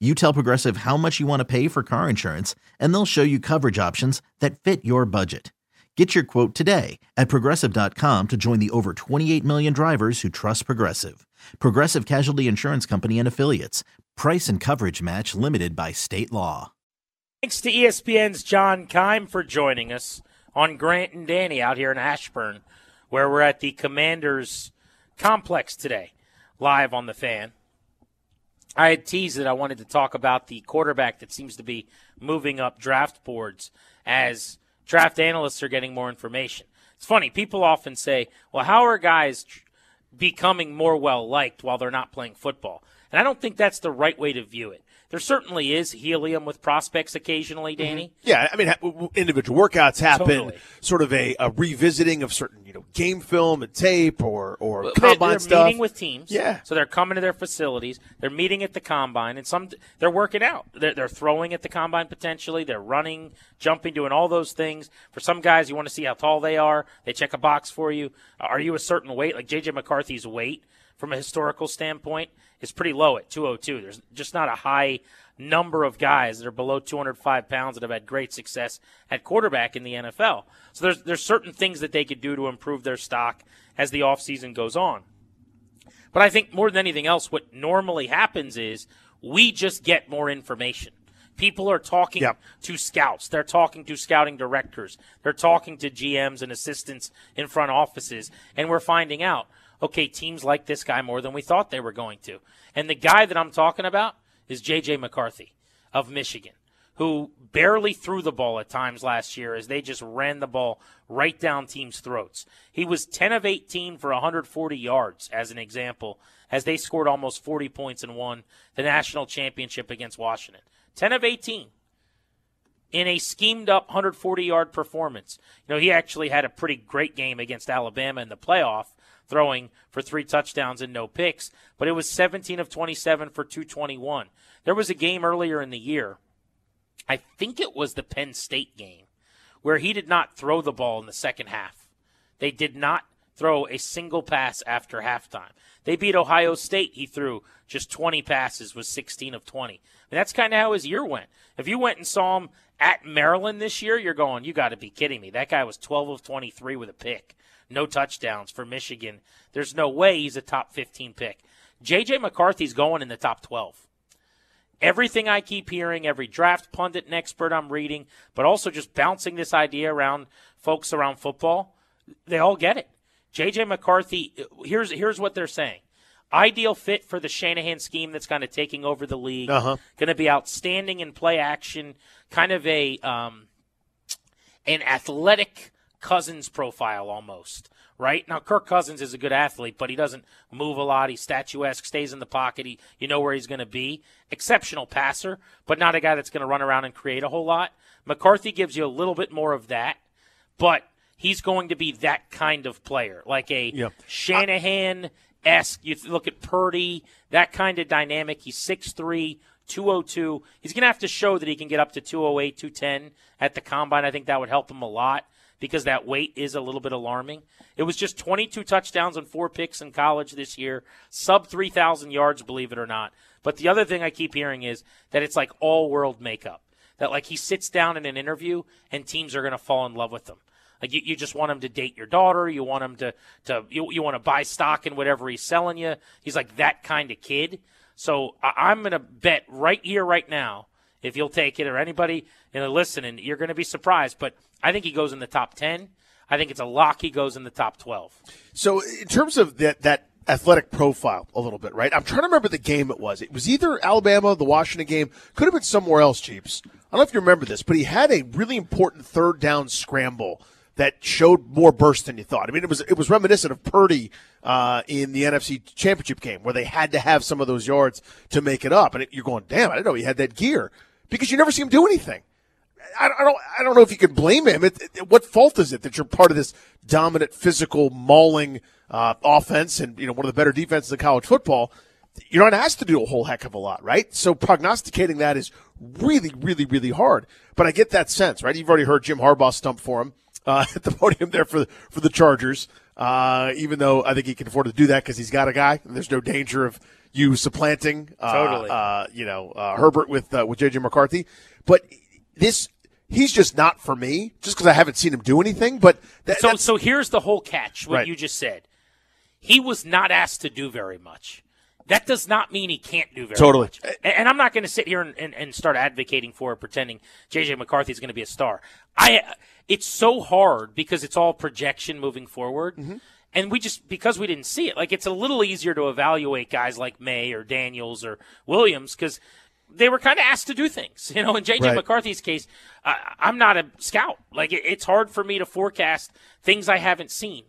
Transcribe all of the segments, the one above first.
You tell Progressive how much you want to pay for car insurance, and they'll show you coverage options that fit your budget. Get your quote today at progressive.com to join the over 28 million drivers who trust Progressive. Progressive Casualty Insurance Company and Affiliates. Price and coverage match limited by state law. Thanks to ESPN's John Keim for joining us on Grant and Danny out here in Ashburn, where we're at the Commanders complex today, live on the fan. I had teased that I wanted to talk about the quarterback that seems to be moving up draft boards as draft analysts are getting more information. It's funny, people often say, well, how are guys becoming more well liked while they're not playing football? And I don't think that's the right way to view it. There certainly is helium with prospects occasionally, mm-hmm. Danny. Yeah, I mean, ha- w- w- individual workouts happen, Totally. sort of a, a revisiting of certain, you know, game film and tape or or They- combine they're stuff. meeting with teams. Yeah. So they're coming to their facilities. They're meeting at the combine, and some they're working out. They're, they're throwing at the combine potentially. They're running, jumping, doing all those things. For some guys, you want to see how tall they are. They check a box for you. Are you a certain weight? Like JJ McCarthy's weight, from a historical standpoint, is pretty low at 202. There's just not a high number of guys that are below 205 pounds that have had great success at quarterback in the NFL. So there's there's certain things that they could do to improve their stock as the offseason goes on. But I think more than anything else, what normally happens is we just get more information. People are talking Yep. to scouts. They're talking to scouting directors. They're talking to GMs and assistants in front offices. And we're finding out, okay, teams like this guy more than we thought they were going to. And the guy that I'm talking about is J.J. McCarthy of Michigan, who barely threw the ball at times last year as they just ran the ball right down teams' throats. He was 10 of 18 for 140 yards, as an example, as they scored almost 40 points and won the national championship against Washington. 10 of 18 in a schemed up 140 yard performance. You know, he actually had a pretty great game against Alabama in the playoff, throwing for three touchdowns and no picks, but it was 17 of 27 for 221. There was a game earlier in the year, I think it was the Penn State game, where he did not throw the ball in the second half. They did not throw a single pass after halftime. They beat Ohio State. He threw just 20 passes, was 16 of 20. I mean, that's kind of how his year went. If you went and saw him at Maryland this year, you're going, you got to be kidding me. That guy was 12 of 23 with a pick, no touchdowns for Michigan. There's no way he's a top 15 pick. J.J. McCarthy's going in the top 12 everything I keep hearing, every draft pundit and expert I'm reading, but also just bouncing this idea around folks around football, they all get it. JJ McCarthy, here's here's what they're saying. Ideal fit for the Shanahan scheme that's kind of taking over the league. Uh-huh. Going to be outstanding in play action, kind of a um, an athletic Cousins profile almost, right? Now Kirk Cousins is a good athlete, but he doesn't move a lot. He's statuesque, stays in the pocket. He, you know where he's going to be. Exceptional passer, but not a guy that's going to run around and create a whole lot. McCarthy gives you a little bit more of that, but he's going to be that kind of player, like a Yep. Shanahan esque. You look at Purdy, that kind of dynamic. He's 6'3", 202. He's going to have to show that he can get up to 208, 210 at the combine. I think that would help him a lot because that weight is a little bit alarming. It was just 22 touchdowns and four picks in college this year, sub 3,000 yards, believe it or not. But the other thing I keep hearing is that it's like all world makeup. That like he sits down in an interview and teams are going to fall in love with him. Like you, you just want him to date your daughter. You want him to, to you, you want to buy stock in whatever he's selling you. He's like that kind of kid. So I, I'm going to bet right here, right now, if you'll take it, or anybody you know listening, you're going to be surprised. But I think he goes in the top ten. I think it's a lock. He goes in the top twelve. So in terms of that that athletic profile a little bit, right? I'm trying to remember the game it was. It was either Alabama, the Washington game, could have been somewhere else, Jeeps. I don't know if you remember this, but he had a really important third down scramble that showed more burst than you thought. I mean, it was it was reminiscent of Purdy uh, in the NFC Championship game where they had to have some of those yards to make it up, and it, you're going, damn, I didn't know he had that gear because you never see him do anything. I, I don't I don't know if you can blame him. It, it, what fault is it that you're part of this dominant, physical, mauling uh, offense and you know one of the better defenses in college football? You're not asked to do a whole heck of a lot, right? So prognosticating that is really, really, really hard. But I get that sense, right? You've already heard Jim Harbaugh stump for him uh, at the podium there for for the Chargers. Uh, even though I think he can afford to do that because he's got a guy, and there's no danger of you supplanting, uh, Totally. uh, you know, uh, Herbert with uh, with JJ McCarthy. But this, he's just not for me, just because I haven't seen him do anything. But that, So that's- so here's the whole catch. What Right. you just said. He was not asked to do very much. That does not mean he can't do very Totally. much. And, and I'm not going to sit here and, and, and start advocating for pretending JJ McCarthy is going to be a star. I it's so hard because it's all projection moving forward. Mm-hmm. And we just because we didn't see it, like it's a little easier to evaluate guys like Maye or Daniels or Williams because they were kind of asked to do things. You know, in JJ Right. McCarthy's case, I I'm not a scout. Like it, it's hard for me to forecast things I haven't seen.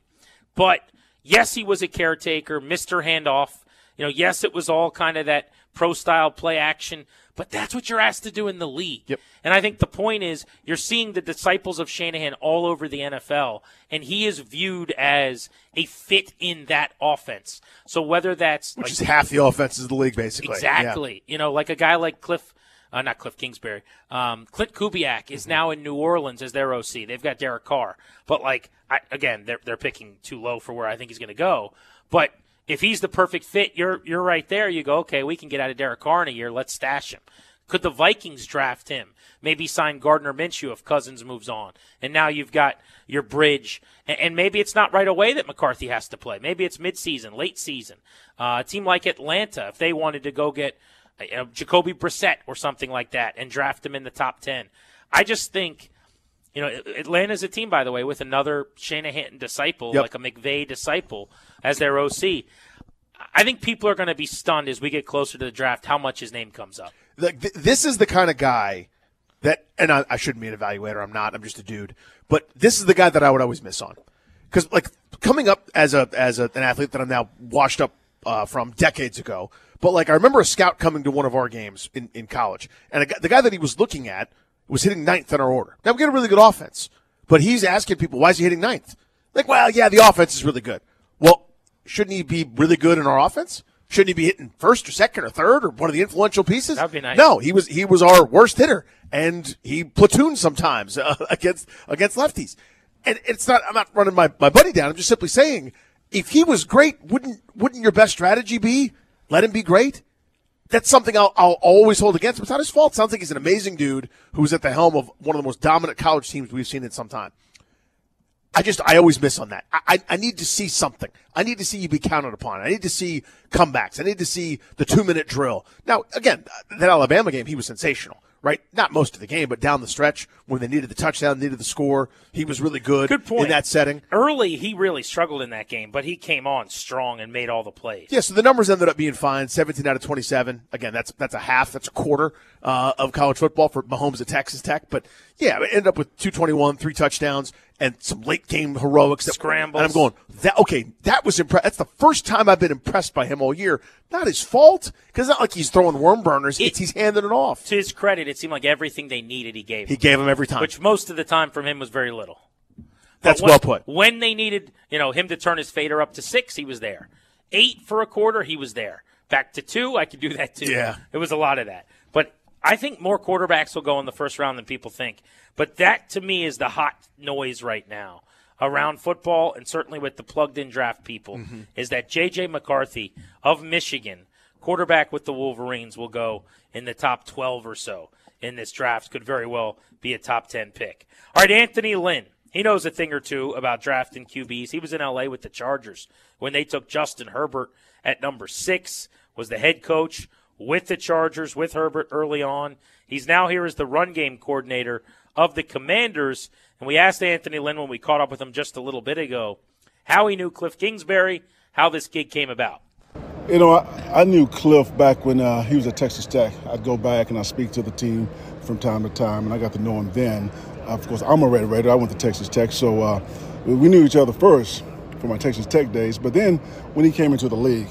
But yes, he was a caretaker, Mr. Handoff. You know, yes, it was all kind of that pro style play action, but that's what you're asked to do in the league. Yep. And I think the point is you're seeing the disciples of Shanahan all over the NFL, and he is viewed as a fit in that offense. So whether that's which like is half the offenses of the league, basically. Yeah. Exactly. You know, like a guy like Cliff, uh, not Cliff Kingsbury, um, Klint Kubiak is now in New Orleans as their OC. They've got Derek Carr, but like I, again, they're they're picking too low for where I think he's going to go. But if he's the perfect fit, you're you're right there. You go, okay, we can get out of Derek Carr in a year. Let's stash him. Could the Vikings draft him? Maybe sign Gardner Minshew if Cousins moves on, and now you've got your bridge. And, maybe it's not right away that McCarthy has to play. Maybe it's midseason, late season. Uh, a team like Atlanta, if they wanted to go get uh, Jacoby Brissett or something like that and draft him in the top ten, I just think. You know, Atlanta's a team, by the way, with another Shanahan disciple, Yep. like a McVay disciple, as their OC. I think people are going to be stunned as we get closer to the draft how much his name comes up. Like, th- this is the kind of guy that, and I, I shouldn't be an evaluator. I'm not. I'm just a dude. But this is the guy that I would always miss on, because like coming up as a as a, an athlete that I'm now washed up uh, from decades ago. But like I remember a scout coming to one of our games in, in college, and a, the guy that he was looking at was hitting ninth in our order. Now we get a really good offense, but he's asking people why is he hitting ninth? Like, well, yeah, the offense is really good. Well, shouldn't he be really good in our offense? Shouldn't he be hitting first or second or third or one of the influential pieces? That'd be nice. No, he was he was our worst hitter, and he platooned sometimes uh, against against lefties. And it's not. I'm not running my, my buddy down. I'm just simply saying, if he was great, wouldn't wouldn't your best strategy be let him be great? That's something I'll, I'll always hold against him. It's not his fault. Sounds like he's an amazing dude who's at the helm of one of the most dominant college teams we've seen in some time. I just I always miss on that. I, I need to see something. I need to see you be counted upon. I need to see comebacks. I need to see the two minute drill. Now again, that Alabama game, he was sensational, right? Not most of the game, but down the stretch when they needed the touchdown, needed the score, he was really good. Good point. in that setting. Early, he really struggled in that game, but he came on strong and made all the plays. Yeah, so the numbers ended up being fine. 17 out of 27. Again, that's that's a half, that's a quarter uh, of college football for Mahomes at Texas Tech. But yeah, it ended up with 221, three touchdowns, and some late game heroics. That, Scrambles. And I'm going, that okay, that was impressed. That's the first time I've been impressed by him all year. Not his fault, because it's not like he's throwing worm burners. It- it's he's handing it off. To his credit, it seemed like everything they needed, he gave. He them, gave him every time. which most of the time from him was very little. That's when- well put. When they needed, you know, him to turn his fader up to six, he was there. Eight for a quarter, he was there. Back to two, I could do that too. Yeah. it was a lot of that. But I think more quarterbacks will go in the first round than people think. But that to me is the hot noise right now around football and certainly with the plugged-in draft people Mm-hmm. is that J.J. McCarthy of Michigan, quarterback with the Wolverines, will go in the top 12 or so in this draft. Could very well be a top 10 pick. All right, Anthony Lynn. He knows a thing or two about drafting QBs. He was in LA with the Chargers when they took Justin Herbert at number six, was the head coach, with the Chargers, with Herbert early on. He's now here as the run game coordinator of the Commanders. And we asked Anthony Lynn when we caught up with him just a little bit ago how he knew Cliff Kingsbury, how this gig came about. You know, I, I knew Cliff back when uh, he was at Texas Tech. I'd go back and I'd speak to the team from time to time, and I got to know him then. Uh, of course, I'm a Red Raider. I went to Texas Tech, so uh, we knew each other first from my Texas Tech days. But then when he came into the league,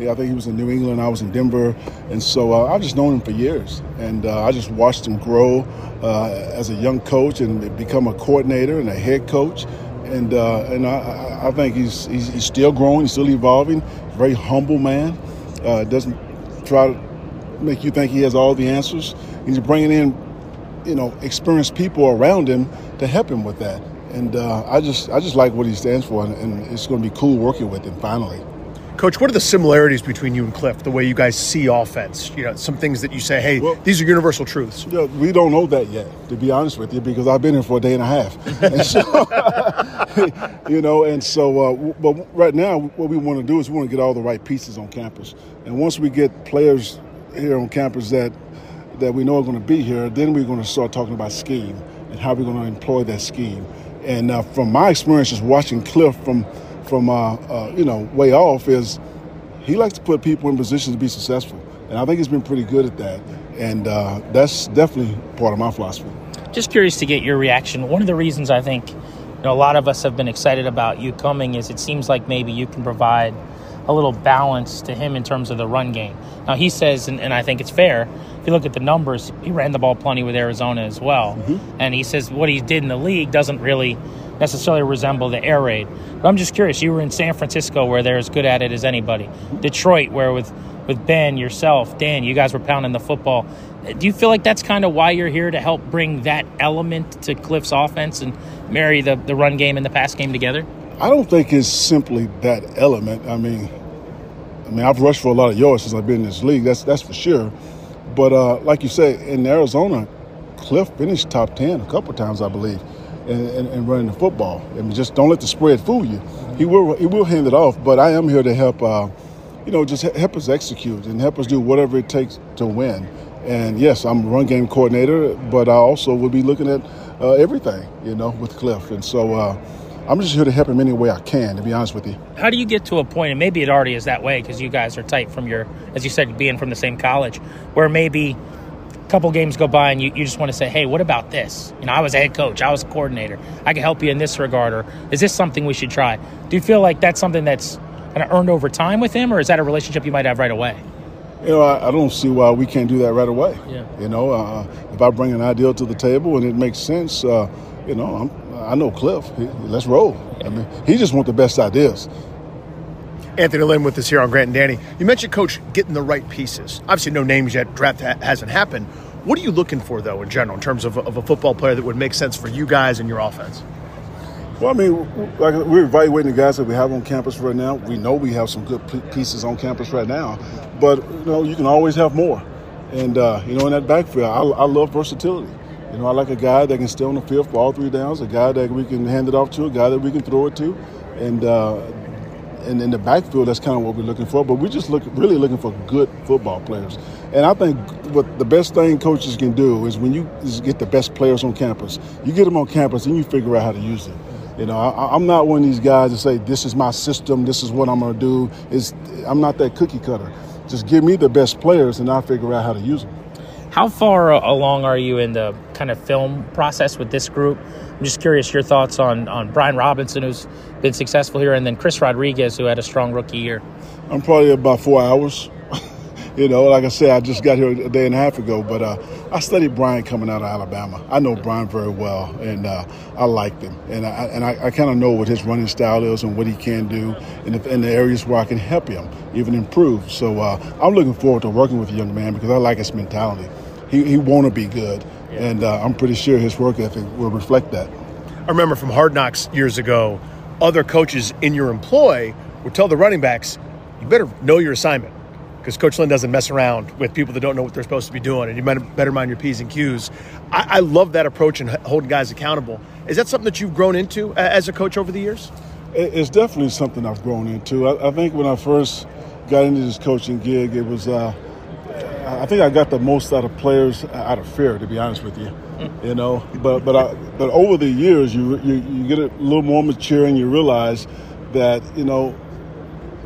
I think he was in New England. I was in Denver, and so uh, I've just known him for years, and uh, I just watched him grow uh, as a young coach and become a coordinator and a head coach, and uh, and I, I think he's, he's, he's still growing, he's still evolving. Very humble man. Uh, doesn't try to make you think he has all the answers. He's bringing in, you know, experienced people around him to help him with that. And uh, I just I just like what he stands for, and, and it's going to be cool working with him finally. Coach, what are the similarities between you and Cliff? The way you guys see offense, you know, some things that you say, hey, well, these are universal truths. Yeah, we don't know that yet, to be honest with you, because I've been here for a day and a half. and so, you know, and so, uh, but right now, what we want to do is we want to get all the right pieces on campus, and once we get players here on campus that that we know are going to be here, then we're going to start talking about scheme and how we're going to employ that scheme. And uh, from my experience, just watching Cliff from from uh, uh, you know way off is he likes to put people in positions to be successful, and I think he's been pretty good at that. And uh, that's definitely part of my philosophy. Just curious to get your reaction. One of the reasons I think you know, a lot of us have been excited about you coming is it seems like maybe you can provide a little balance to him in terms of the run game. Now he says, and, and I think it's fair. If you look at the numbers, he ran the ball plenty with Arizona as well, mm-hmm. and he says what he did in the league doesn't really necessarily resemble the air raid. But I'm just curious. You were in San Francisco, where they're as good at it as anybody. Detroit, where with with Ben, yourself, Dan, you guys were pounding the football. Do you feel like that's kind of why you're here to help bring that element to Cliff's offense and marry the, the run game and the pass game together? I don't think it's simply that element. I mean, I mean, I've rushed for a lot of yards since I've been in this league. That's that's for sure. But uh, like you said, in Arizona, Cliff finished top ten a couple times, I believe and, and, and, running the football. I mean, just don't let the spread fool you. He will he will hand it off, but I am here to help. Uh, you know, just help us execute and help us do whatever it takes to win. And yes, I'm run game coordinator, but I also will be looking at uh, everything, you know, with Cliff. And so uh, I'm just here to help him any way I can, to be honest with you. How do you get to a point, and maybe it already is that way because you guys are tight from your, as you said, being from the same college, where maybe couple games go by and you, you just want to say, hey, what about this? You know, I was a head coach, I was a coordinator, I can help you in this regard, or is this something we should try? Do you feel like that's something that's kind of earned over time with him, or is that a relationship you might have right away? You know, I, I don't see why we can't do that right away. Yeah. You know, uh, if I bring an idea to the table and it makes sense, uh, you know, I'm, i know Cliff. He, let's roll. I mean, he just wants the best ideas. Anthony Lynn with us here on Grant and Danny. You mentioned, Coach, getting the right pieces. Obviously, no names yet. Draft ha- hasn't happened. What are you looking for, though, in general, in terms of, of a football player that would make sense for you guys and your offense? Well, I mean, like we're evaluating the guys that we have on campus right now. We know we have some good pieces on campus right now, but you know, you can always have more. And uh, you know, in that backfield, I, I, love versatility. You know, I like a guy that can stay on the field for all three downs, a guy that we can hand it off to, a guy that we can throw it to, and uh, and in the backfield, that's kind of what we're looking for. But we're just look, really looking for good football players. And I think what the best thing coaches can do is when you get the best players on campus, you get them on campus and you figure out how to use them. You know, I, am not one of these guys that say this is my system, this is what I'm going to do. Is I'm not that cookie cutter. Just give me the best players and I'll figure out how to use them. How far uh, along are you in the kind of film process with this group? I'm just curious your thoughts on, on Brian Robinson, who's been successful here, and then Chris Rodriguez, who had a strong rookie year. I'm probably about four hours. you know, like I said, I just got here a day and a half ago, but uh, I studied Brian coming out of Alabama. I know Brian very well, and uh, I liked him, and I, and I, I kind of know what his running style is and what he can do, and in the areas where I can help him even improve. So uh, I'm looking forward to working with the young man because I like his mentality. He, he want to be good. And uh, I'm pretty sure his work ethic will reflect that. I remember from Hard Knocks years ago, other coaches in your employ would tell the running backs, "You better know your assignment." because Coach Lynn doesn't mess around with people that don't know what they're supposed to be doing, and you better mind your P's and Q's. I, I love that approach and holding guys accountable. Is that something that you've grown into as a coach over the years? It's definitely something I've grown into. I, I think when I first got into this coaching gig, it was uh, I think I got the most out of players out of fear, to be honest with you. You know, but but I, but over the years, you, you you get a little more mature and you realize that you know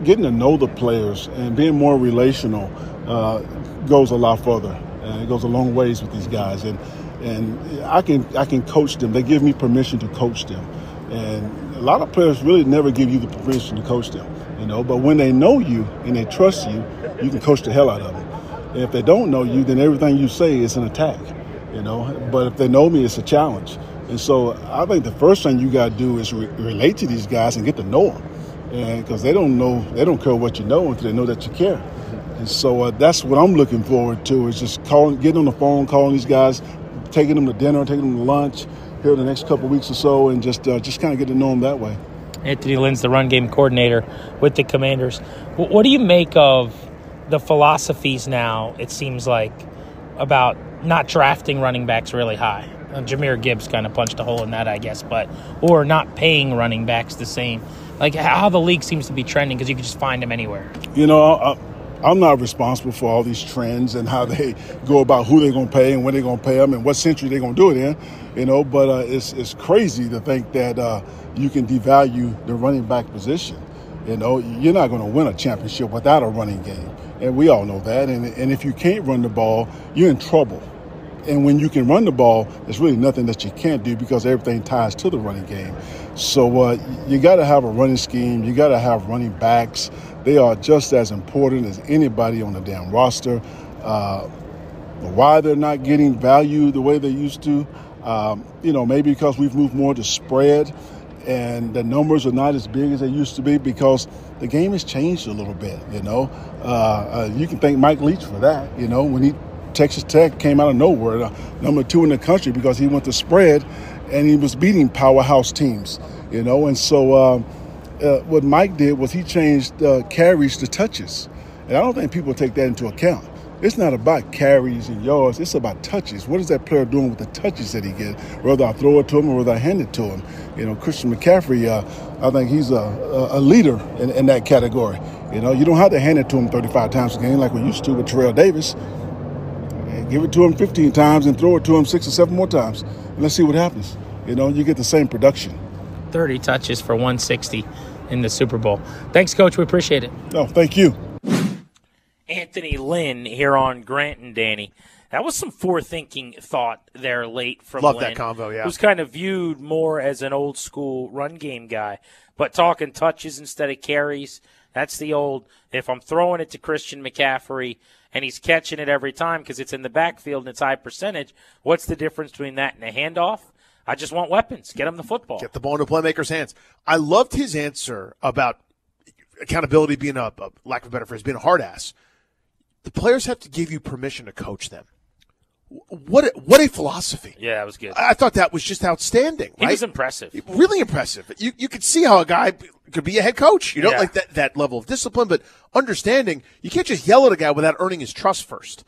getting to know the players and being more relational uh, goes a lot further. And it goes a long ways with these guys, and and I can I can coach them. They give me permission to coach them, and a lot of players really never give you the permission to coach them. You know, but when they know you and they trust you, you can coach the hell out of them. If they don't know you, then everything you say is an attack. You know, but if they know me, it's a challenge. And so I think the first thing you got to do is re- relate to these guys and get to know them, because they don't know, they don't care what you know until they know that you care. And so uh, that's what I'm looking forward to is just calling, getting on the phone, calling these guys, taking them to dinner, taking them to lunch here in the next couple weeks or so, and just uh, just kind of get to know them that way. Anthony Lynn's the run game coordinator with the Commanders. What do you make of the philosophies now? It seems like about not drafting running backs really high. Uh, Jahmyr Gibbs kind of punched a hole in that, I guess, but or not paying running backs the same. Like how the league seems to be trending because you can just find them anywhere. You know, I, I'm not responsible for all these trends and how they go about who they're going to pay and when they're going to pay them and what century they're going to do it in. You know, but uh, it's it's crazy to think that uh, you can devalue the running back position. You know, you're not going to win a championship without a running game, and we all know that. And and if you can't run the ball, you're in trouble. And when you can run the ball, there's really nothing that you can't do because everything ties to the running game. So uh, you got to have a running scheme. You got to have running backs. They are just as important as anybody on the damn roster. Uh, why they're not getting value the way they used to, um, you know, maybe because we've moved more to spread and the numbers are not as big as they used to be because the game has changed a little bit, you know. Uh, uh, you can thank Mike Leach for that, you know, when he Texas Tech came out of nowhere, uh, number two in the country because he went to spread and he was beating powerhouse teams, you know. And so uh, uh, what Mike did was he changed uh, carries to touches. And I don't think people take that into account. It's not about carries and yards. It's about touches. What is that player doing with the touches that he gets? Whether I throw it to him or whether I hand it to him. You know, Christian McCaffrey, uh, I think he's a, a leader in, in, that category. You know, you don't have to hand it to him 35 times a game like we used to with Terrell Davis. Give it to him 15 times and throw it to him six or seven more times. And let's see what happens. You know, you get the same production. 30 touches for 160 in the Super Bowl. Thanks, Coach. We appreciate it. No, thank you. Anthony Lynn here on Grant and Danny. That was some forethinking thought there late from Love Lynn, that convo, yeah. Who's kind of viewed more as an old school run game guy, but talking touches instead of carries. That's the old. If I'm throwing it to Christian McCaffrey and he's catching it every time because it's in the backfield and it's high percentage, what's the difference between that and a handoff? I just want weapons. Get him the football. Get the ball into playmaker's hands. I loved his answer about accountability being a, a lack of a better phrase, being a hard ass the players have to give you permission to coach them. What a, what a philosophy! Yeah, that was good. I thought that was just outstanding. He right? was impressive. Really impressive. You you could see how a guy could be a head coach. You know, Yeah. like that that level of discipline, but understanding you can't just yell at a guy without earning his trust first.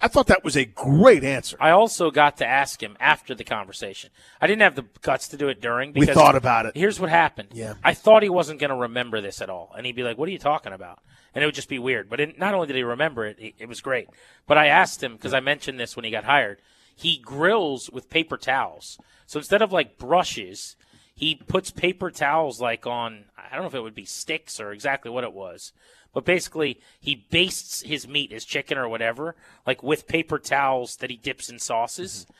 I thought that was a great answer. I also got to ask him after the conversation. I didn't have the guts to do it during. We Because thought about it. Here's what happened. Yeah. I thought he wasn't going to remember this at all, and he'd be like, "What are you talking about?" And it would just be weird. But it, not only did he remember it, it, it was great. But I asked him because I mentioned this when he got hired. He grills with paper towels. So instead of like brushes, he puts paper towels like on. I don't know if it would be sticks or exactly what it was. But basically, he bastes his meat, his chicken or whatever, like with paper towels that he dips in sauces. Mm-hmm.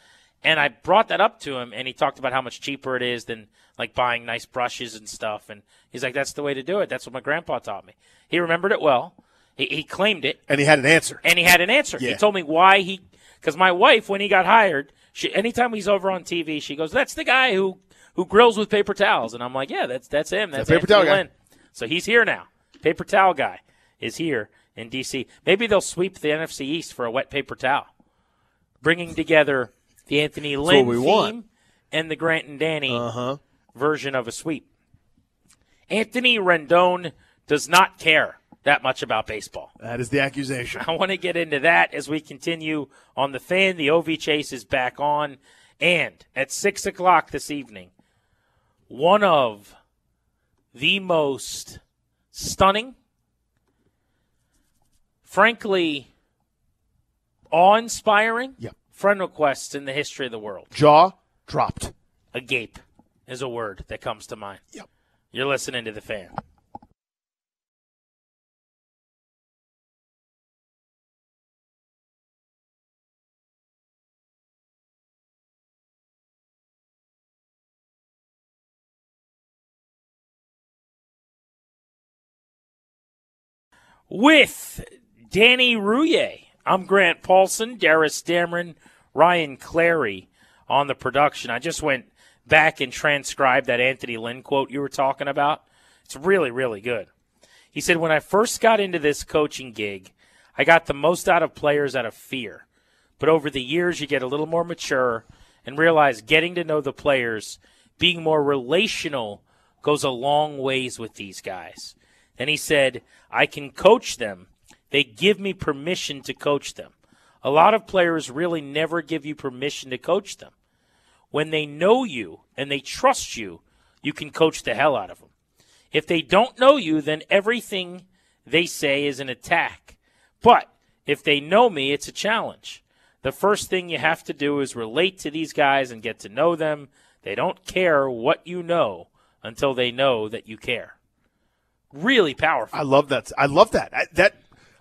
And I brought that up to him, and he talked about how much cheaper it is than like buying nice brushes and stuff. And he's like, "That's the way to do it. That's what my grandpa taught me." He remembered it well. He, he claimed it, and he had an answer. and he had an answer. He told me why he, because my wife, when he got hired, she anytime he's over on TV, she goes, "That's the guy who who grills with paper towels," and I'm like, "Yeah, that's that's him. That's paper Anthony towel guy. Lynn." So he's here now. Paper towel guy is here in DC. Maybe they'll sweep the NFC East for a wet paper towel, bringing together the Anthony Lynn theme want. and the Grant and Danny Uh-huh. version of a sweep. Anthony Rendon does not care that much about baseball. That is the accusation. I want to get into that as we continue on the fan. The OV chase is back on. And at 6 o'clock this evening, one of the most stunning, frankly, awe-inspiring. Yep. Friend requests in the history of the world. Jaw dropped. Agape is a word that comes to mind. Yep. You're listening to the fan. with Danny Rouhier. I'm Grant Paulson, Darius Dameron, Ryan Clary on the production. I just went back and transcribed that Anthony Lynn quote you were talking about. It's really, really good. He said, When I first got into this coaching gig, I got the most out of players out of fear. But over the years, you get a little more mature and realize getting to know the players, being more relational, goes a long ways with these guys. Then he said, I can coach them. They give me permission to coach them. A lot of players really never give you permission to coach them. When they know you and they trust you, you can coach the hell out of them. If they don't know you, then everything they say is an attack. But if they know me, it's a challenge. The first thing you have to do is relate to these guys and get to know them. They don't care what you know until they know that you care really powerful. I love that. I love that. I, that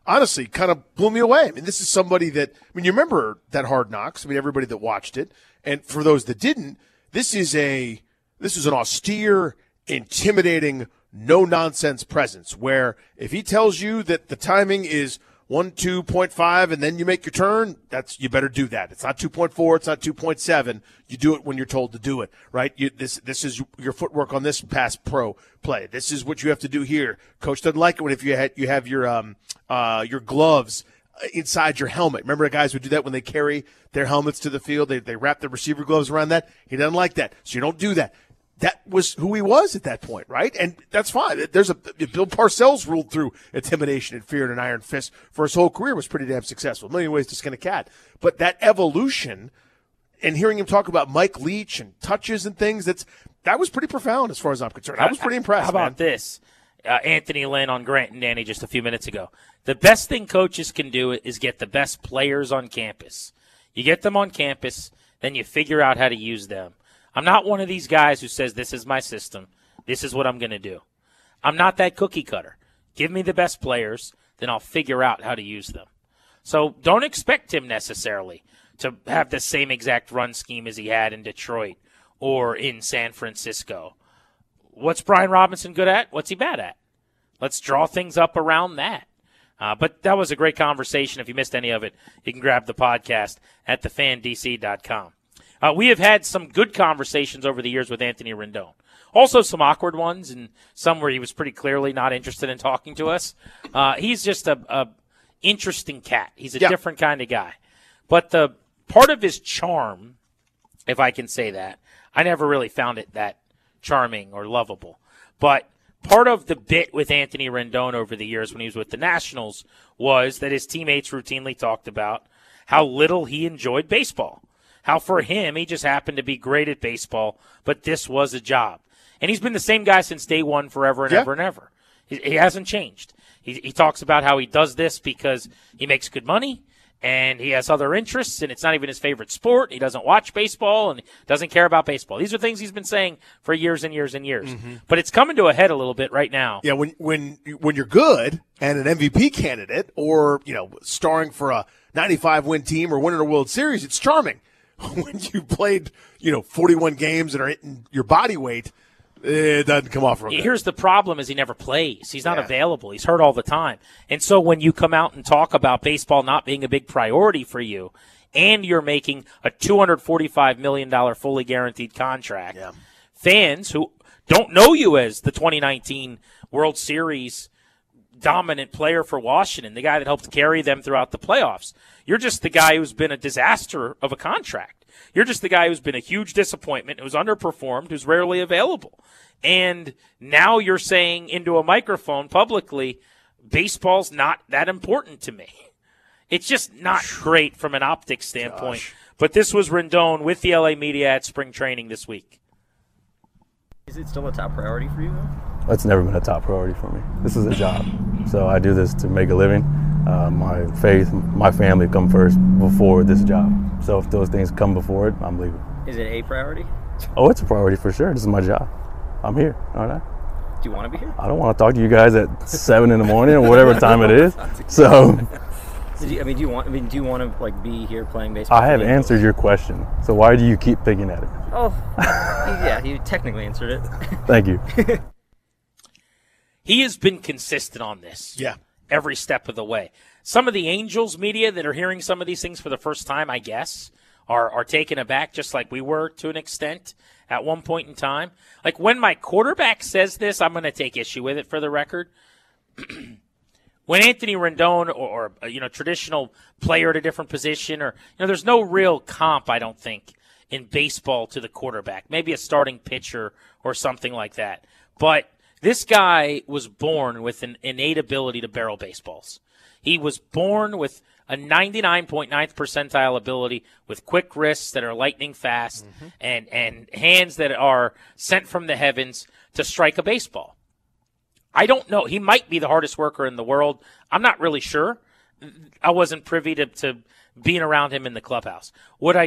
honestly kind of blew me away. I mean, this is somebody that I mean, you remember that Hard Knocks. I mean, everybody that watched it, and for those that didn't, this is a this is an austere, intimidating, no nonsense presence. Where if he tells you that the timing is one two point five and then you make your turn, that's you better do that. It's not two point four, it's not two point seven. You do it when you're told to do it, right? You, this this is your footwork on this pass pro play. This is what you have to do here. Coach doesn't like it when if you had you have your um uh your gloves inside your helmet. Remember, the guys would do that when they carry their helmets to the field. They, they wrap their receiver gloves around that. He doesn't like that. So you don't do that that was who he was at that point, right? And that's fine. There's a Bill Parcells ruled through intimidation and fear and an iron fist for his whole career was pretty damn successful. A million ways to skin a cat, but that evolution and hearing him talk about Mike Leach and touches and things that's that was pretty profound as far as I'm concerned. I was pretty impressed. How about man. this? Uh, Anthony Lynn on Grant and Danny just a few minutes ago. The best thing coaches can do is get the best players on campus. You get them on campus, then you figure out how to use them. I'm not one of these guys who says, This is my system. This is what I'm going to do. I'm not that cookie cutter. Give me the best players, then I'll figure out how to use them. So don't expect him necessarily to have the same exact run scheme as he had in Detroit or in San Francisco. What's Brian Robinson good at? What's he bad at? Let's draw things up around that. Uh, but that was a great conversation. If you missed any of it, you can grab the podcast at thefandc.com. Uh, we have had some good conversations over the years with Anthony Rendon. Also, some awkward ones, and some where he was pretty clearly not interested in talking to us. Uh, he's just a, a, interesting cat. He's a yeah. different kind of guy. But the part of his charm, if I can say that, I never really found it that charming or lovable. But part of the bit with Anthony Rendon over the years when he was with the Nationals was that his teammates routinely talked about how little he enjoyed baseball. How for him, he just happened to be great at baseball, but this was a job. And he's been the same guy since day one, forever and yeah. ever and ever. He, he hasn't changed. He, he talks about how he does this because he makes good money and he has other interests and it's not even his favorite sport. He doesn't watch baseball and doesn't care about baseball. These are things he's been saying for years and years and years. Mm-hmm. But it's coming to a head a little bit right now. Yeah, when when when you're good and an MVP candidate or, you know, starring for a 95 win team or winning a World Series, it's charming. when you played, you know, 41 games and are hitting your body weight, it doesn't come off real good. Here's the problem is he never plays. He's not yeah. available. He's hurt all the time. And so when you come out and talk about baseball not being a big priority for you and you're making a $245 million fully guaranteed contract, yeah. fans who don't know you as the 2019 World Series dominant player for Washington, the guy that helped carry them throughout the playoffs. You're just the guy who's been a disaster of a contract. You're just the guy who's been a huge disappointment, who's underperformed, who's rarely available. And now you're saying into a microphone publicly, baseball's not that important to me. It's just not great from an optics standpoint. Gosh. But this was Rendon with the LA media at spring training this week. Is it still a top priority for you? It's never been a top priority for me. This is a job. So I do this to make a living. uh, my faith, my family come first before this job. So if those things come before it, I'm leaving. Is it a priority? Oh, it's a priority for sure. This is my job. I'm here, aren't I? Do you want to be here? I don't want to talk to you guys at seven in the morning or whatever time it is. So you, I mean, do you want? I mean, do you want to like be here playing baseball? I have answered your question. So why do you keep picking at it? Oh, yeah, you technically answered it. Thank you. He has been consistent on this. Yeah. Every step of the way. Some of the Angels media that are hearing some of these things for the first time, I guess, are, are taken aback just like we were to an extent at one point in time. Like when my quarterback says this, I'm going to take issue with it for the record. when Anthony Rendon or, or uh, you know traditional player at a different position or you know there's no real comp I don't think in baseball to the quarterback. Maybe a starting pitcher or something like that. But this guy was born with an innate ability to barrel baseballs. He was born with a 99.9th percentile ability with quick wrists that are lightning fast mm-hmm. and, and hands that are sent from the heavens to strike a baseball. I don't know. He might be the hardest worker in the world. I'm not really sure. I wasn't privy to, to being around him in the clubhouse. What I,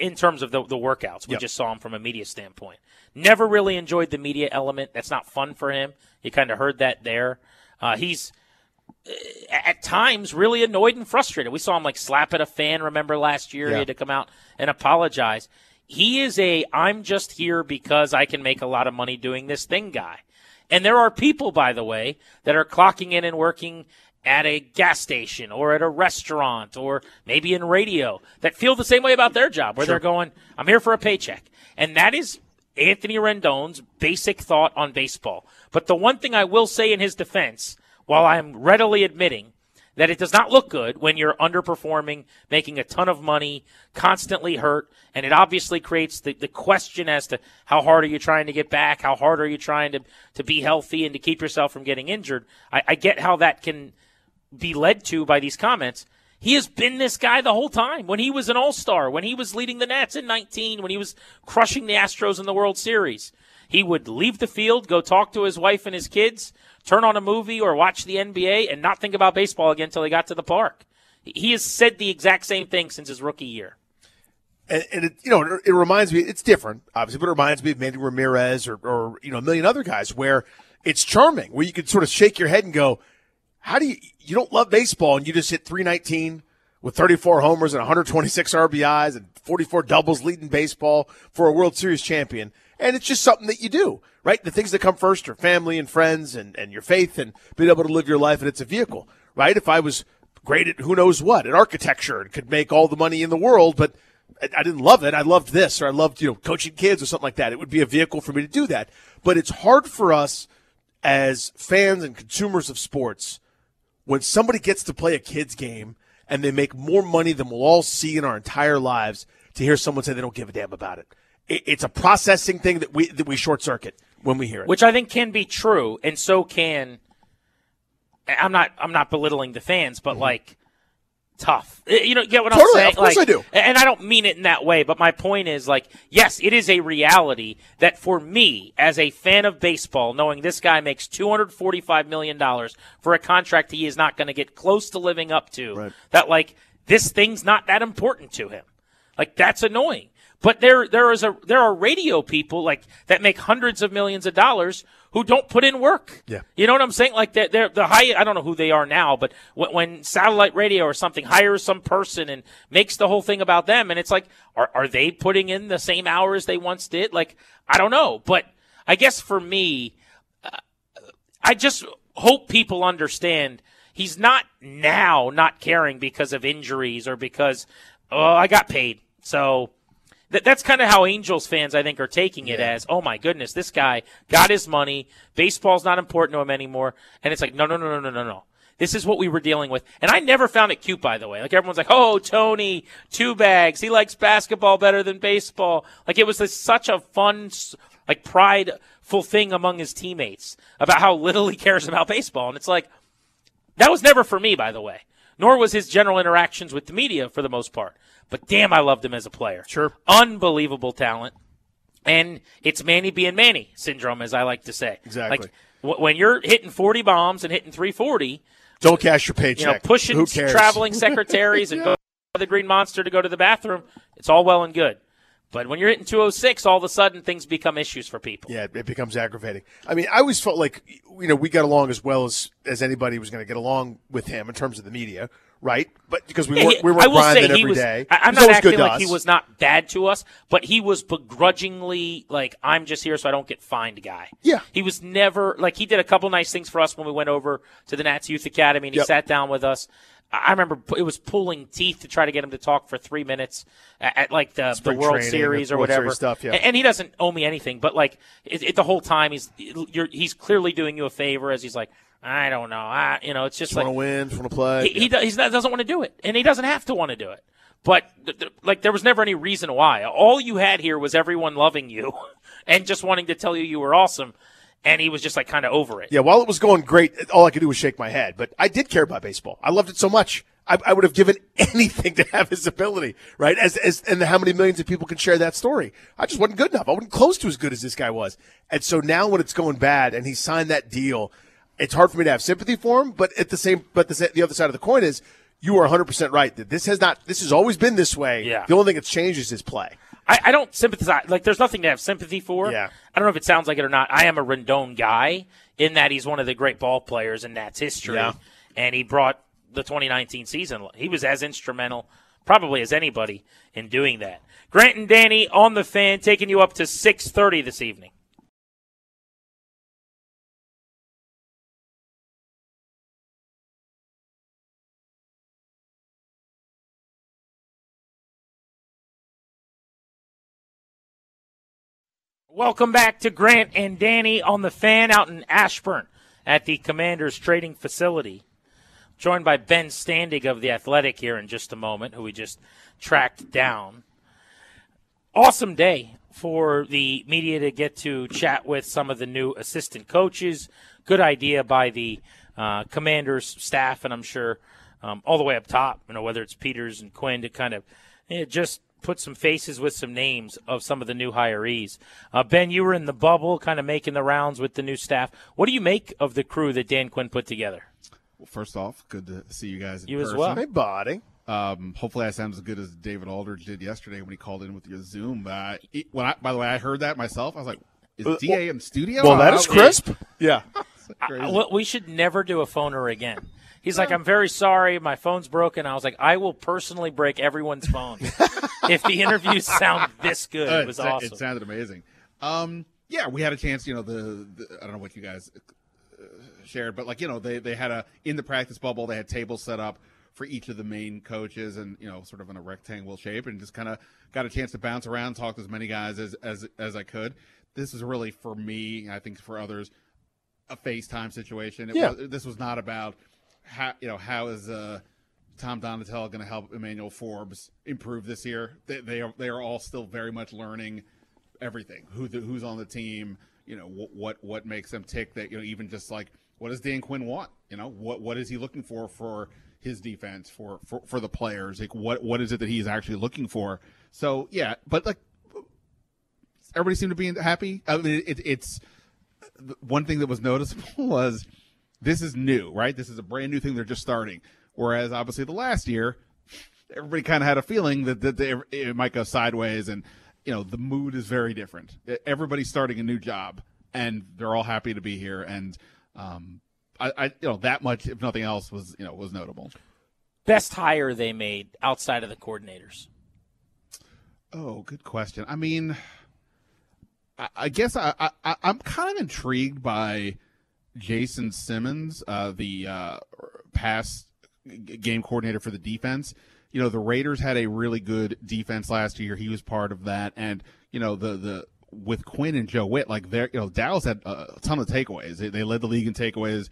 in terms of the, the workouts, we Yep. just saw him from a media standpoint. Never really enjoyed the media element. That's not fun for him. You kind of heard that there. Uh, he's uh, at times really annoyed and frustrated. We saw him like slap at a fan. Remember last year, Yeah. he had to come out and apologize. He is a I'm just here because I can make a lot of money doing this thing guy. And there are people, by the way, that are clocking in and working at a gas station or at a restaurant or maybe in radio that feel the same way about their job, where they're going, I'm here for a paycheck. And that is Anthony Rendon's basic thought on baseball. But the one thing I will say in his defense, while I'm readily admitting that it does not look good when you're underperforming, making a ton of money, constantly hurt, and it obviously creates the, the question as to how hard are you trying to get back, how hard are you trying to, to be healthy and to keep yourself from getting injured. I, I get how that can be led to by these comments. He has been this guy the whole time. When he was an all star, when he was leading the Nats in 19, when he was crushing the Astros in the World Series, he would leave the field, go talk to his wife and his kids, turn on a movie or watch the NBA, and not think about baseball again until he got to the park. He has said the exact same thing since his rookie year. and, and it, you know, it, reminds me. It's different, obviously, but it reminds me of Manny Ramirez or, or you know, a million other guys where it's charming, where you can sort of shake your head and go, "How do you? You don't love baseball, and you just hit 319 with 34 homers and 126 RBIs and 44 doubles, leading baseball for a World Series champion." And it's just something that you do, right? The things that come first are family and friends and, and your faith and being able to live your life, and it's a vehicle, right? If I was great at who knows what, at architecture, and could make all the money in the world, but I, I didn't love it. I loved this, or I loved you know coaching kids or something like that. It would be a vehicle for me to do that. But it's hard for us as fans and consumers of sports when somebody gets to play a kids game and they make more money than we'll all see in our entire lives to hear someone say they don't give a damn about it. it it's a processing thing that we that we short circuit when we hear it. which I think can be true, and so can. I'm not. I'm not belittling the fans, but mm-hmm. like tough. Eh, You know, get what I'm Totally, saying? of course Like, I do. And I don't mean it in that way, but my point is like, yes, it is a reality that for me, as a fan of baseball, knowing this guy makes 245 million dollars for a contract he is not going to get close to living up to, Right. that like this thing's not that important to him. Like that's annoying. But there, there is a, there are radio people like that make hundreds of millions of dollars who don't put in work. Yeah. You know what I'm saying? Like they're, they're the high, I don't know who they are now, but when, when satellite radio or something hires some person and makes the whole thing about them, and it's like, are, are they putting in the same hours they once did? Like, I don't know. But I guess for me, uh, I just hope people understand he's not now not caring because of injuries or because, oh, I got paid. So th- that's kind of how Angels fans, I think, are taking it as, oh my goodness, this guy got his money. Baseball's not important to him anymore. And it's like, no, no, no, no, no, no, no. This is what we were dealing with. And I never found it cute, by the way. Like everyone's like, oh, Tony, two bags. He likes basketball better than baseball. Like it was this, such a fun, like prideful thing among his teammates about how little he cares about baseball. And it's like, that was never for me, by the way. Nor was his general interactions with the media for the most part. But damn, I loved him as a player. Sure. Unbelievable talent. And it's Manny being Manny syndrome, as I like to say. Exactly. Like w- when you're hitting 40 bombs and hitting 340, Don't cash your paycheck. you know, pushing traveling secretaries and go to the Green Monster to go to the bathroom. It's all well and good. But when you're hitting 206, all of a sudden things become issues for people. Yeah, it becomes aggravating. I mean, I always felt like you know we got along as well as as anybody was going to get along with him in terms of the media, right? But because we Yeah, weren't we will grinding every was. day. I, I'm He not acting like he was not bad to us, but he was begrudgingly like, "I'm just here so I don't get fined." Guy. Yeah. He was never like he did a couple nice things for us when we went over to the Nats Youth Academy and he Yep. sat down with us. I remember it was pulling teeth to try to get him to talk for three minutes at, at like the, the World training, Series or World whatever Series stuff, yeah. And, and he doesn't owe me anything, but like it, it, the whole time he's you're, he's clearly doing you a favor as he's like, I don't know, I you know, it's just Just like want to win, want to play. he, he, do- he's doesn't want to do it, and he doesn't have to want to do it. But th- th- like, there was never any reason why. All you had here was everyone loving you and just wanting to tell you you were awesome, and he was just like kind of over it. Yeah, while it was going great, all I could do was shake my head. But I did care about baseball. I loved it so much. I, I would have given anything to have his ability, right? As, as and how many millions of people can share that story? I just wasn't good enough. I wasn't close to as good as this guy was. And so now when it's going bad and he signed that deal, it's hard for me to have sympathy for him. But at the same, but the, the other side of the coin is you are 100 percent right that this has not. This has always been this way. Yeah. The only thing that's changed is his play. I, I don't sympathize. Like, there's nothing to have sympathy for. Yeah. I don't know if it sounds like it or not. I am a Rendon guy in that he's one of the great ball players in Nats history, Yeah. and he brought the 2019 season. He was as instrumental, probably as anybody, in doing that. Grant and Danny on the fan, taking you up to 6:30 this evening. Welcome back to Grant and Danny on the fan out in Ashburn at the Commanders Trading Facility. Joined by Ben Standig of The Athletic here in just a moment, who we just tracked down. Awesome day for the media to get to chat with some of the new assistant coaches. Good idea by the uh, Commanders staff, and I'm sure um, all the way up top, you know, whether it's Peters and Quinn to kind of eh, just put some faces with some names of some of the new hirees. Uh, ben, you were in the bubble, kind of making the rounds with the new staff. What do you make of the crew that Dan Quinn put together? Well, first off, good to see you guys. In You as well. Hey, buddy. Um, hopefully, I sound as good as David Aldridge did yesterday when he called in with your Zoom. Uh, when I, by the way, I heard that myself. I was like, "Is Uh, Da in studio?" Well, that Oh, is okay. crisp. Yeah. I- well, we should never do a phoner again. He's like, I'm very sorry, my phone's broken. I was like, I will personally break everyone's phone if the interviews sound this good. Uh, It was sa- awesome. It sounded amazing. Um, yeah, we had a chance. You know, the, the I don't know what you guys uh, shared, but like you know, they they had a in the practice bubble. They had tables set up for each of the main coaches, and you know, sort of in a rectangle shape, and just kind of got a chance to bounce around, talk to as many guys as as as I could. This is really for me, I think for others, a FaceTime situation. It Yeah. was, this was not about how you know how is uh, Tom Donatello going to help Emmanuel Forbes improve this year. They, they are they are all still very much learning everything. Who the, who's on the team? You know what what what makes them tick. That you know even just like what does Dan Quinn want? You know what what is he looking for for his defense for for, for the players? Like what what is it that he's actually looking for? So yeah, but like everybody seemed to be happy. I mean, it, it's one thing that was noticeable was this is new, right? This is a brand new thing they're just starting. Whereas obviously the last year, everybody kind of had a feeling that, that they, it might go sideways, and you know the mood is very different. Everybody's starting a new job, and they're all happy to be here. And um, I, I, you know, that much, if nothing else, was you know was notable. Best hire they made outside of the coordinators. Oh, good question. I mean, I, guess I, I I'm kind of intrigued by Jason Simmons, uh, the uh, pass g- game coordinator for the defense. You know, the Raiders had a really good defense last year. He was part of that, and you know the the with Quinn and Joe Whitt, like they're you know Dallas had a ton of takeaways. They, they led the league in takeaways.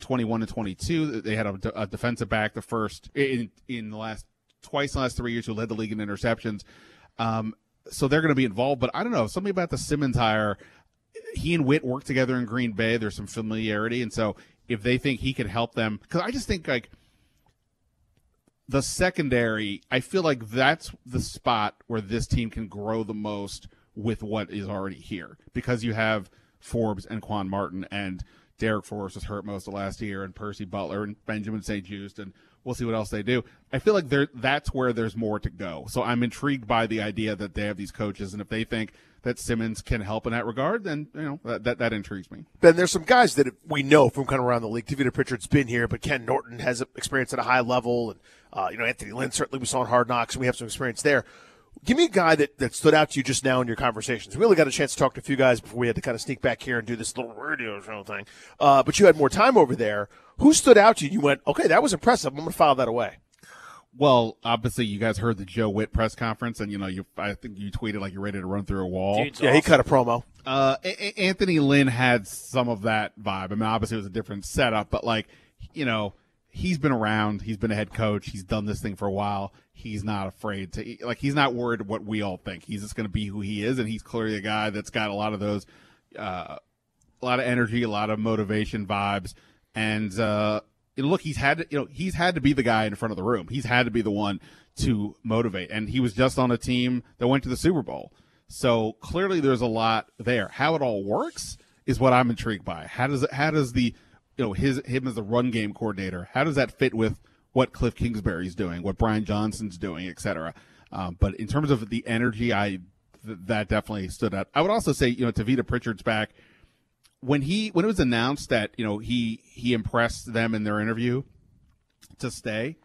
21 to 22. They had a, a defensive back the first in in the last twice in the last three years who led the league in interceptions. Um, so they're going to be involved. But I don't know something about the Simmons hire. He and Whitt work together in Green Bay. There's some familiarity, and so if they think he could help them, because I just think like the secondary, I feel like that's the spot where this team can grow the most with what is already here because you have Forbes and Quan Martin and Darrick Forrest was hurt most of last year, and Percy Butler and Benjamin St-Juste, and we'll see what else they do. I feel like there that's where there's more to go. So I'm intrigued by the idea that they have these coaches, and if they think that Simmons can help in that regard, then you know that that, that intrigues me. Ben, there's some guys that we know from kind of around the league. Tavita Pritchard's been here, but Ken Norton has experience at a high level, and uh, you know Anthony Lynn certainly we saw in Hard Knocks, and we have some experience there. Give me a guy that, that stood out to you just now in your conversations. We only got a chance to talk to a few guys before we had to kind of sneak back here and do this little radio show thing. Uh, but you had more time over there. Who stood out to you? You went, okay, that was impressive. I'm going to file that away. Well, obviously, you guys heard the Joe Whitt press conference, and you know, you I think you tweeted like you're ready to run through a wall. Dude's yeah, awesome. he cut a promo. Uh, a- Anthony Lynn had some of that vibe. I mean, obviously, it was a different setup, but like, you know, he's been around. He's been a head coach. He's done this thing for a while. He's not afraid to like. He's not worried what we all think. He's just going to be who he is, and he's clearly a guy that's got a lot of those, uh, a lot of energy, a lot of motivation vibes, and uh, look, he's had to, you know he's had to be the guy in front of the room. He's had to be the one to motivate, and he was just on a team that went to the Super Bowl. So clearly, there's a lot there. How it all works is what I'm intrigued by. How does how does the you know his him as a run game coordinator? How does that fit with what Kliff Kingsbury's doing, what Brian Johnson's doing, etc. Um, but in terms of the energy, I th- that definitely stood out. I would also say you know Tavita Pritchard's back when he when it was announced that you know he he impressed them in their interview to stay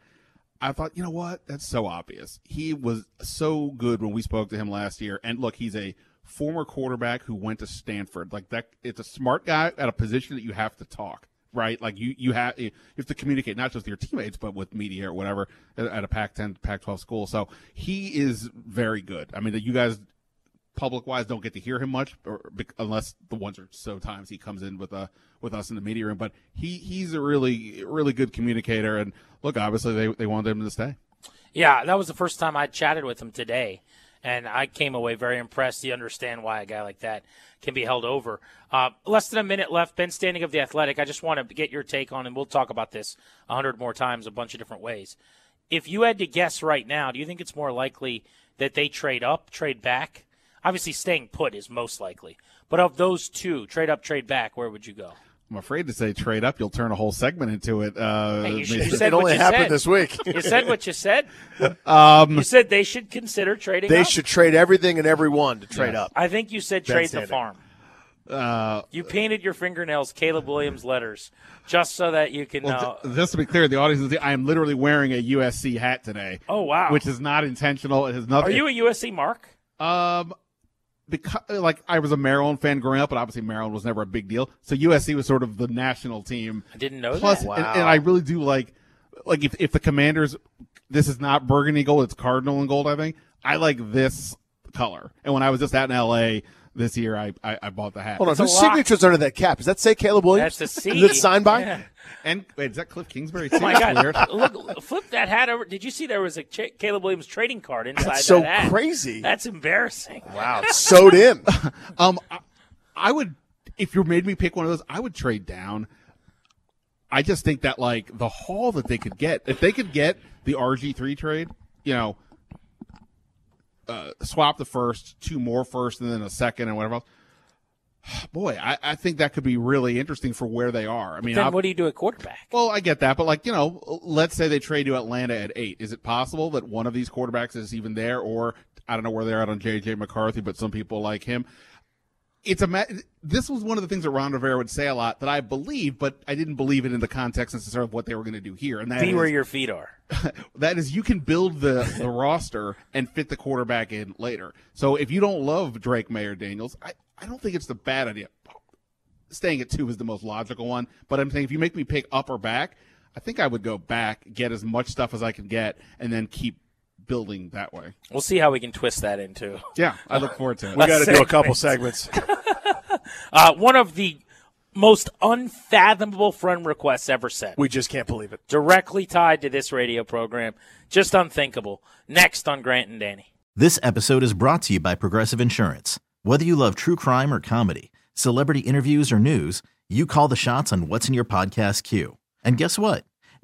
i thought you know what that's so obvious he was so good when we spoke to him last year and look he's a former quarterback who went to stanford like that it's a smart guy at a position that you have to talk right? Like you you have you have to communicate not just with your teammates but with media or whatever at a pac 10 pac 12 school. So he is very good. I mean you guys public wise don't get to hear him much, or, unless the ones or so times he comes in with uh with us in the media room. But he he's a really really good communicator, and look, obviously they they wanted him to stay. Yeah, that was the first time I chatted with him today, and I came away very impressed. You understand why a guy like that can be held over. Uh, less than a minute left. Ben Standig of the Athletic. I just want to get your take on, and we'll talk about this a hundred more times, a bunch of different ways. If you had to guess right now, do you think it's more likely that they trade up, trade back? Obviously, staying put is most likely. But of those two, trade up, trade back, where would you go? I'm afraid to say trade up. You'll turn a whole segment into it. Uh, hey, you, should, you said it only happened said. this week. you said what you said. Um, you said they should consider trading. They up. should trade everything and everyone to trade yes. up. I think you said trade the farm. Uh, you painted your fingernails Caleb Williams letters just so that you can. Well, uh, just to be clear, the audience, is. I am literally wearing a USC hat today. Oh wow! Which is not intentional. It has nothing. Are you a USC mark? Um, because like I was a Maryland fan growing up, but obviously Maryland was never a big deal. So USC was sort of the national team. I didn't know Plus, that. Wow. And, and, I really do like like if if the Commanders, this is not burgundy gold, it's cardinal and gold. I think I like this color. And when I was just out in LA this year, I I, I bought the hat. Hold on, whose signatures under that cap? Does that say Caleb Williams? That's the C. Is it signed by? Yeah. And wait, is that Kliff Kingsbury? Oh my God! Look, flip that hat over. Did you see there was a Ch- Caleb Williams trading card inside That's so that hat? crazy. That's embarrassing. Wow, sewed in. um, I, I would if you made me pick one of those, I would trade down. I just think that like the haul that they could get, if they could get the RG three trade, you know, uh, swap the first, two more first, and then a second, and whatever else. Boy, I, I think that could be really interesting for where they are. I mean, then what do you do at quarterback? Well, I get that, but like you know, let's say they trade to Atlanta at eight. Is it possible that one of these quarterbacks is even there, or I don't know where they're at on JJ McCarthy, but some people like him. It's a this was one of the things that Ron Rivera would say a lot that I believe, but I didn't believe it in the context necessarily of what they were going to do here. And that be is, where your feet are. that is, you can build the the roster and fit the quarterback in later. So if you don't love Drake Maye Daniels, I, I don't think it's the bad idea. Staying at two is the most logical one, but I'm saying if you make me pick up or back, I think I would go back, get as much stuff as I can get, and then keep building that way. We'll see how we can twist that into. Yeah, I look forward to it. We got to do a couple segments. uh, one of the most unfathomable friend requests ever sent. We just can't believe it. Directly tied to this radio program. Just unthinkable. Next on Grant and Danny. This episode is brought to you by Progressive Insurance. Whether you love true crime or comedy, celebrity interviews or news, you call the shots on what's in your podcast queue. And guess what?